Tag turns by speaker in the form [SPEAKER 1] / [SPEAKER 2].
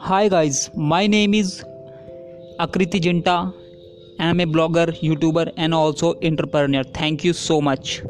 [SPEAKER 1] Hi guys, my name is Akriti Jinta. I am a blogger, YouTuber, and also entrepreneur. Thank you so much.